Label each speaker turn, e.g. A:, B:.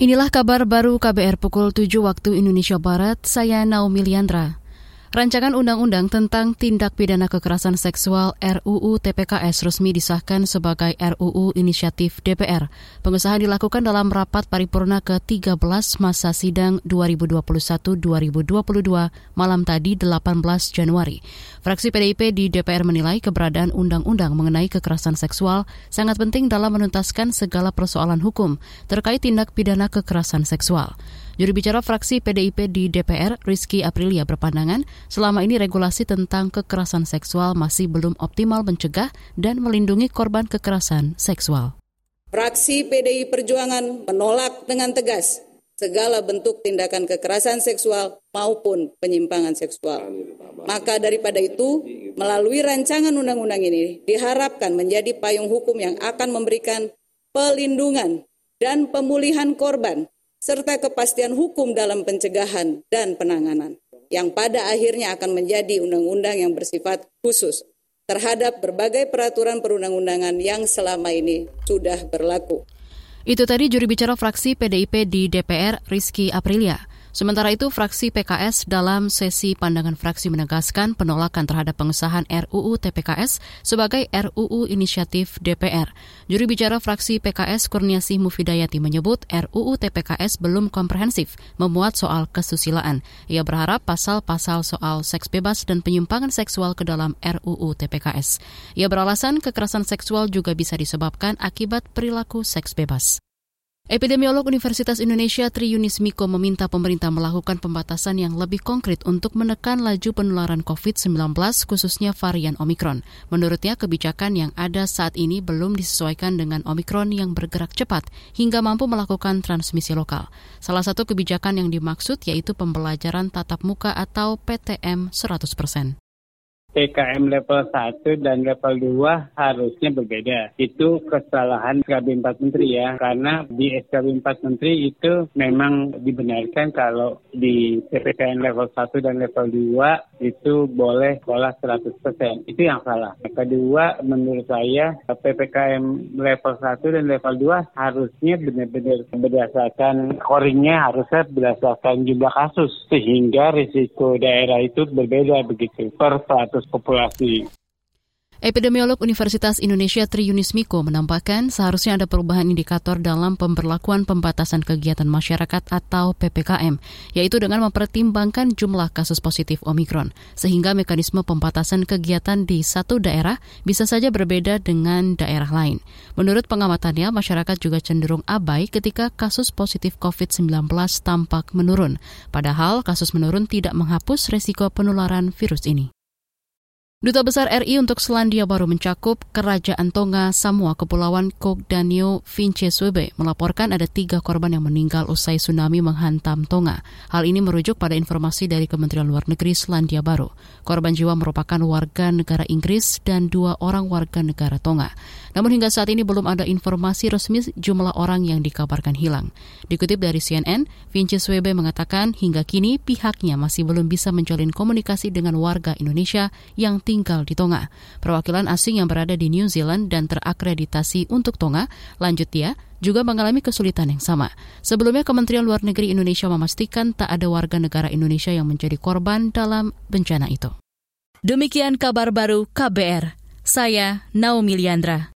A: Inilah kabar baru KBR pukul 7 waktu Indonesia Barat, saya Naomi Liandra. Rancangan Undang-Undang tentang Tindak Pidana Kekerasan Seksual RUU TPKS resmi disahkan sebagai RUU Inisiatif DPR. Pengesahan dilakukan dalam rapat paripurna ke-13 masa sidang 2021-2022 malam tadi 18 Januari. Fraksi PDIP di DPR menilai keberadaan undang-undang mengenai kekerasan seksual sangat penting dalam menuntaskan segala persoalan hukum terkait tindak pidana kekerasan seksual. Juru bicara fraksi PDIP di DPR, Rizky Aprilia berpandangan, selama ini regulasi tentang kekerasan seksual masih belum optimal mencegah dan melindungi korban kekerasan seksual.
B: Fraksi PDI Perjuangan menolak dengan tegas segala bentuk tindakan kekerasan seksual maupun penyimpangan seksual. Maka daripada itu, melalui rancangan undang-undang ini diharapkan menjadi payung hukum yang akan memberikan pelindungan dan pemulihan korban serta kepastian hukum dalam pencegahan dan penanganan, yang pada akhirnya akan menjadi undang-undang yang bersifat khusus terhadap berbagai peraturan perundang-undangan yang selama ini sudah berlaku.
A: Itu tadi juri bicara fraksi PDIP di DPR, Rizky Aprilia. Sementara itu, fraksi PKS dalam sesi pandangan fraksi menegaskan penolakan terhadap pengesahan RUU TPKS sebagai RUU inisiatif DPR. Juru bicara fraksi PKS Kurniasih Mufidayati menyebut RUU TPKS belum komprehensif memuat soal kesusilaan. Ia berharap pasal-pasal soal seks bebas dan penyimpangan seksual ke dalam RUU TPKS. Ia beralasan kekerasan seksual juga bisa disebabkan akibat perilaku seks bebas. Epidemiolog Universitas Indonesia Tri Yunis Miko meminta pemerintah melakukan pembatasan yang lebih konkret untuk menekan laju penularan COVID-19 khususnya varian Omikron. Menurutnya kebijakan yang ada saat ini belum disesuaikan dengan Omikron yang bergerak cepat hingga mampu melakukan transmisi lokal. Salah satu kebijakan yang dimaksud yaitu pembelajaran tatap muka atau PTM 100%.
C: PKM level 1 dan level 2 harusnya berbeda. Itu kesalahan SKB 4 Menteri ya. Karena di SKB 4 Menteri itu memang dibenarkan kalau di PPKM level 1 dan level 2 itu boleh sekolah 100%. Itu yang salah. Kedua, menurut saya PPKM level 1 dan level 2 harusnya benar-benar berdasarkan koringnya harusnya berdasarkan jumlah kasus. Sehingga risiko daerah itu berbeda begitu per 100 populasi.
A: Epidemiolog Universitas Indonesia Tri Yunis Miko menambahkan seharusnya ada perubahan indikator dalam pemberlakuan pembatasan kegiatan masyarakat atau PPKM, yaitu dengan mempertimbangkan jumlah kasus positif Omikron, sehingga mekanisme pembatasan kegiatan di satu daerah bisa saja berbeda dengan daerah lain. Menurut pengamatannya, masyarakat juga cenderung abai ketika kasus positif COVID-19 tampak menurun, padahal kasus menurun tidak menghapus resiko penularan virus ini. Duta Besar RI untuk Selandia Baru mencakup Kerajaan Tonga, Samoa, Kepulauan Cook dan New Vinceswebe melaporkan ada tiga korban yang meninggal usai tsunami menghantam Tonga. Hal ini merujuk pada informasi dari Kementerian Luar Negeri Selandia Baru. Korban jiwa merupakan warga negara Inggris dan dua orang warga negara Tonga. Namun hingga saat ini belum ada informasi resmi jumlah orang yang dikabarkan hilang. Dikutip dari CNN, Vinceswebe mengatakan hingga kini pihaknya masih belum bisa menjalin komunikasi dengan warga Indonesia yang tinggal di Tonga. Perwakilan asing yang berada di New Zealand dan terakreditasi untuk Tonga, lanjut dia, juga mengalami kesulitan yang sama. Sebelumnya Kementerian Luar Negeri Indonesia memastikan tak ada warga negara Indonesia yang menjadi korban dalam bencana itu. Demikian kabar baru KBR. Saya Naomi Liandra.